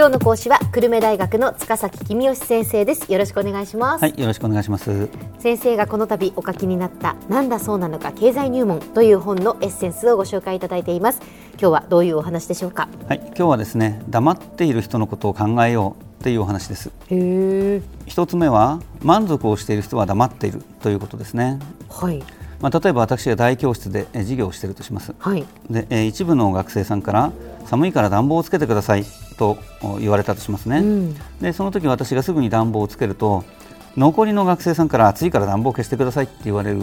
今日の講師は久留米大学の塚崎君吉先生です。よろしくお願いします。はいよろしくお願いします。先生がこの度お書きになったなんだそうなのか経済入門という本のエッセンスをご紹介いただいています。今日はどういうお話でしょうか？はい今日はですね黙っている人のことを考えようっていうお話です。へ一つ目は満足をしている人は黙っているということですね。はい。まあ、例えば私が大教室でえ授業をしているとします、はい。でえー一部の学生さんから寒いから暖房をつけてくださいとお言われたとしますね、うん。でその時私がすぐに暖房をつけると残りの学生さんから暑いから暖房を消してくださいって言われる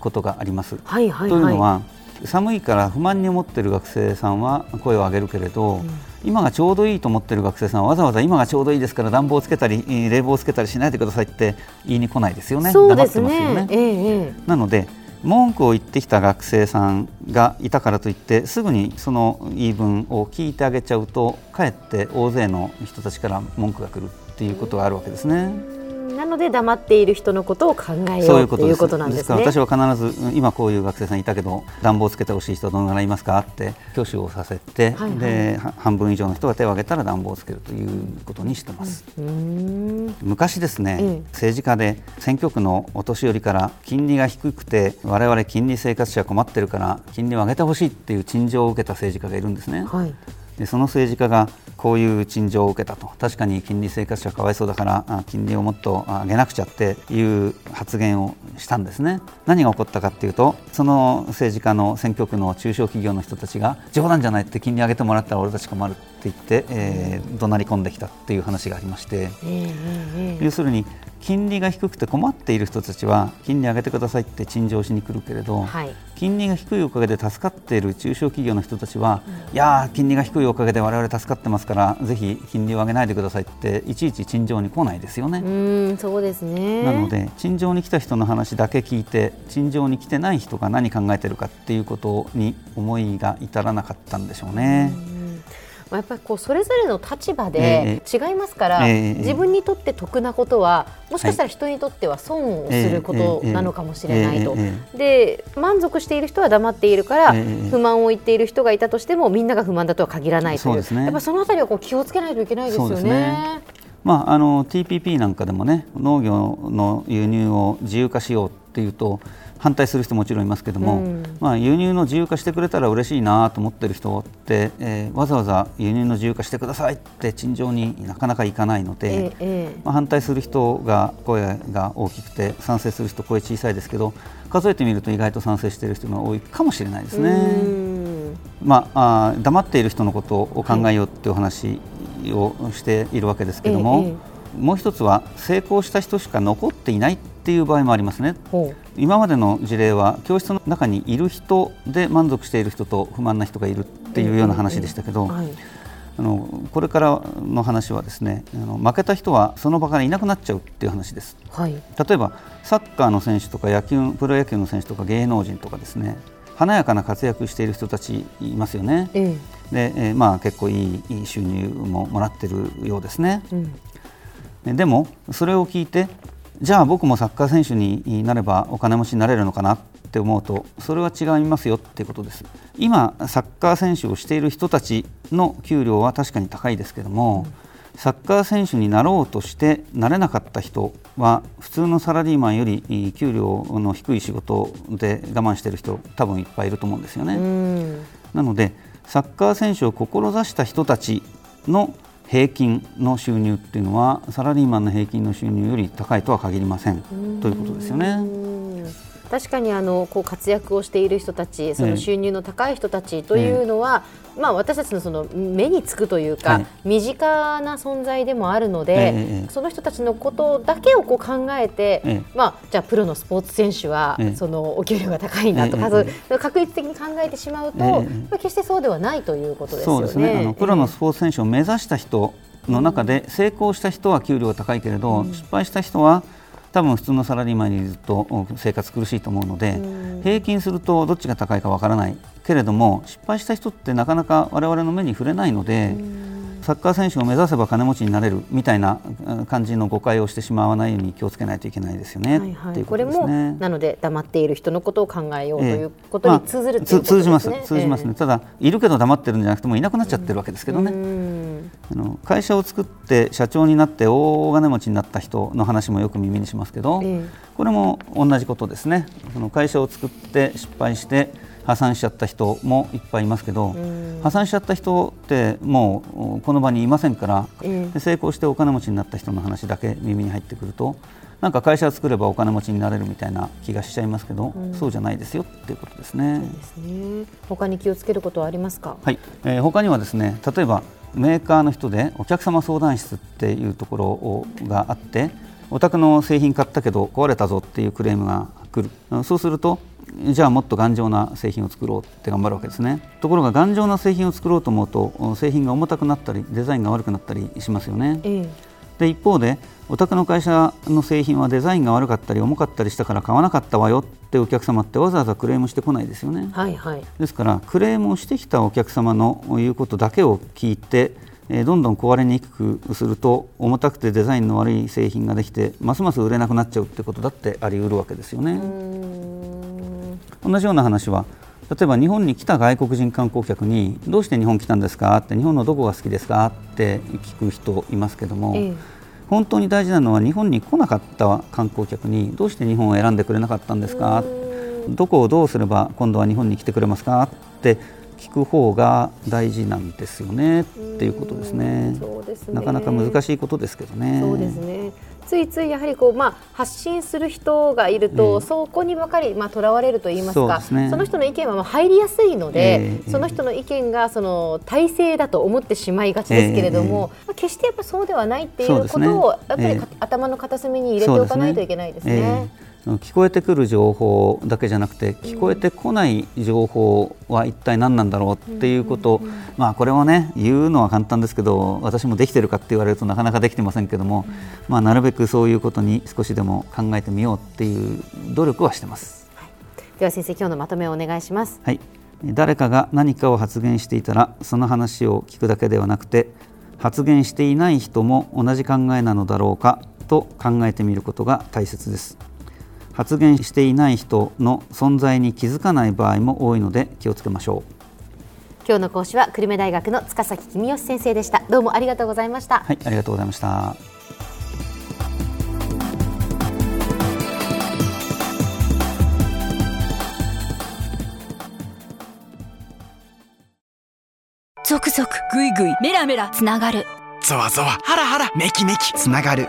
ことがあります。はいはいはい。というのは寒いから不満に思っている学生さんは声を上げるけれど、今がちょうどいいと思っている学生さんはわざわざ今がちょうどいいですから暖房をつけたりえー冷房をつけたりしないでくださいって言いに来ないですよね。そうですね。なので文句を言ってきた学生さんがいたからといってすぐにその言い分を聞いてあげちゃうとかえって大勢の人たちから文句が来るっていうことがあるわけですね。えなので黙っている人のことを考えそうということなんですね。から私は必ずうん今こういう学生さんいたけど暖房をつけてほしい人どのぐらいいますかって挙手をさせて、はいはい。では半分以上の人が手を挙げたら暖房をつけるということにしてます。うーん。昔ですね、ええ。政治家で選挙区のお年寄りから金利が低くて我々金利生活者困ってるから金利を上げてほしいっていう陳情を受けた政治家がいるんですね。はい。でその政治家がこういう陳情を受けたと。確かに金利生活者かわいそうだからあ金利をもっとあ上げなくちゃっていう発言をしたんですね。何が起こったかっていうとその政治家の選挙区の中小企業の人たちが冗談じゃないって金利上げてもらったら俺たち困るって言って、えー怒鳴り込んできたっていう話がありまして。要するに金利が低くて困っている人たちは金利上げてくださいって陳情しに来るけれど、えはい金利が低いおかげで助かっている中小企業の人たちは、いやー、金利が低いおかげで我々助かってますから、ぜひ金利を上げないでくださいって、いちいち陳情に来ないですよね。うーんそうですねなので、陳情に来た人の話だけ聞いて、陳情に来てない人が何考えてるかっていうことに思いが至らなかったんでしょうね。まあやっぱりこうそれぞれの立場でえ違いますから、ええ。自分にとって得なことはもしかしたら人にとっては損をすることなのかもしれないと。ええ。で満足している人は黙っているから、ええ。不満を言っている人がいたとしてもみんなが不満だとは限らないという。ね。やっぱそのあたりはこう気をつけないといけないですよね。まあ、あの TPP なんかでもね農業の輸入を自由化しようっていうと反対する人もちろんいますけども、うん。まあ、輸入の自由化してくれたら嬉しいなと思ってる人って、えーわざわざ輸入の自由化してくださいって陳情になかなかいかないので、えまあ、反対する人が声が大きくて賛成する人声小さいですけど数えてみると意外と賛成している人が多いかもしれないですね。まあ、あー黙っている人のことを考えようっていうお話をしているわけですけども、ええもう一つは成功した人しか残っていないっていう場合もありますね。ほ今までの事例は教室の中にいる人で満足している人と不満な人がいるっていうような話でしたけど、うはいあのこれからの話はですねあの負けた人はその場からいなくなっちゃうっていう話です。はい例えばサッカーの選手とか野球プロ野球の選手とか芸能人とかですね華やかな活躍している人たちいますよね。えで、えーまあ、結構いい収入ももらってるようですね。えうんえでもそれを聞いてじゃあ僕もサッカー選手になればお金持ちになれるのかなって思うとそれは違いますよっていうことです。今サッカー選手をしている人たちの給料は確かに高いですけども、サッカー選手になろうとしてなれなかった人は普通のサラリーマンより給料の低い仕事で我慢している人多分いっぱいいると思うんですよね。うん。なのでサッカー選手を志した人たちの平均の収入っていうのはサラリーマンの平均の収入より高いとは限りませんということですよね。うん確かにあのこう活躍をしている人たち、そええの収入の高い人たちというのは、まあ私たちのその目につくというか、はい。身近な存在でもあるので、その人たちのことだけをこう考えて、ええまあじゃあプロのスポーツ選手は、ええそのお給料が高いんだとか、確率的に考えてしまうと、ええまあ決してそうではないということですよね。そうですね。あのプロのスポーツ選手を目指した人の中で成功した人は給料が高いけれど、失敗した人は多分普通のサラリーマンにずっと生活苦しいと思うので、平均するとどっちが高いかわからない。けれども失敗した人ってなかなか我々の目に触れないので、サッカー選手を目指せば金持ちになれるみたいなうん感じの誤解をしてしまわないように気をつけないといけないですよね。ことれも。なので黙っている人のことを考えようとええいうことに通ずるということですね。まあつ通じます。通じますね、ただいるけど黙ってるんじゃなくてもいなくなっちゃってるわけですけどね、うんあの会社を作って社長になって大金持ちになった人の話もよく耳にしますけど、ええ、これも同じことですね。その会社を作って失敗して破産しちゃった人もいっぱいいますけど、破産しちゃった人ってもうこの場にいませんから、え成功してお金持ちになった人の話だけ耳に入ってくるとなんか会社を作ればお金持ちになれるみたいな気がしちゃいますけど、うん、そうじゃないですよっていうことですね。そうですね。他に気をつけることはありますか？はい、えー、他にはですね例えばメーカーの人でお客様相談室っていうところがあってお宅の製品買ったけど壊れたぞっていうクレームが来る。そうするとじゃあもっと頑丈な製品を作ろうって頑張るわけですね。ところが頑丈な製品を作ろうと思うと製品が重たくなったりデザインが悪くなったりしますよね、ええ、で一方でお宅の会社の製品はデザインが悪かったり重かったりしたから買わなかったわよってお客様ってわざわざクレームしてこないですよね、はいはい、ですからクレームをしてきたお客様の言うことだけを聞いてえどんどん壊れにくくすると重たくてデザインの悪い製品ができてますます売れなくなっちゃうってことだってあり得るわけですよね。同じような話は例えば日本に来た外国人観光客にどうして日本来たんですか？って日本のどこが好きですか？って聞く人いますけども、ええ、本当に大事なのは日本に来なかった観光客にどうして日本を選んでくれなかったんですか？どこをどうすれば今度は日本に来てくれますか？って聞く方が大事なんですよねっていうことですね。すねなかなか難しいことですけどね。そうですね。ついついやはりこうまあ発信する人がいると、そこにばかりまあ囚われると言いますか、そね、その人の意見はまあ入りやすいので、えー、その人の意見がその体制だと思ってしまいがちですけれども、えー、まあ決してやっぱそうではないっていうことを、やっぱり、えー、頭の片隅に入れておかないといけないですね。聞こえてくる情報だけじゃなくて聞こえてこない情報は一体何なんだろうっていうことを、まあ、これをね言うのは簡単ですけど私もできてるかって言われるとなかなかできてませんけども、まあ、なるべくそういうことに少しでも考えてみようっていう努力はしてます、はい、では先生今日のまとめをお願いします。はい。誰かが何かを発言していたらその話を聞くだけではなくて発言していない人も同じ考えなのだろうかと考えてみることが大切です。発言していない人の存在に気づかない場合も多いので気をつけましょう。今日の講師は久留米大学の塚崎公義先生でした。どうもありがとうございました。はいありがとうございました。続々ぐいぐいメラメラつながる。ゾワゾワハラハラメキメキつながる